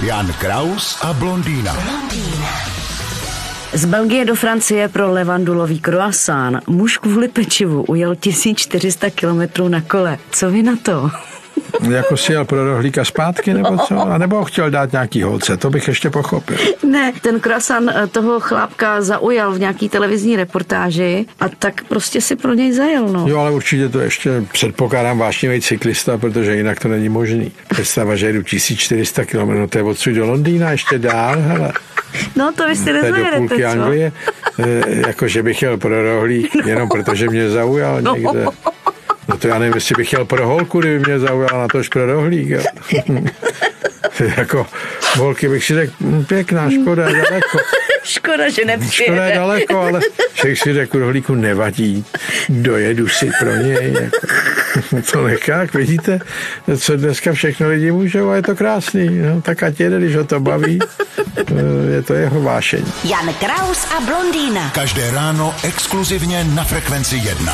Jan Kraus a blondýna. Z Belgie do Francie pro levandulový croissant muž kvůli pečivu ujel 1400 kilometrů na kole. Co vy na to? Jako si jel pro rohlíka zpátky, nebo co? A nebo chtěl dát nějaký holce, to bych ještě pochopil. Ne, ten croissant eh, toho chlápka zaujal v nějaký televizní reportáži a tak prostě si pro něj zajel, no. Jo, ale určitě to ještě předpokládám vášnivý cyklista, protože jinak to není možný. Představa, že jedu 1400 km, no to je odsud do Londýna, ještě dál, hele. No to vy si nezajedete, co? Anglie, e, jako že bych jel pro rohlík, no. jenom protože mě zaujal No. někde. No to já nevím, jestli bych chtěl pro holku, kdyby mě zaujala na tož pro rohlík. Jako holky bych si řekl, "Hm, pěkná, škoda, je daleko. Škoda, že Škoda je nepřijede. daleko, ale všech si řekl, rohlíku nevadí, dojedu si pro něj. Jako. To nechák, vidíte, co dneska všechno lidi můžou a je to krásný. No, tak ať jede, když ho to baví, eh, je to jeho vášeň. Jan Kraus a blondýna. Každé ráno exkluzivně na Frekvenci 1.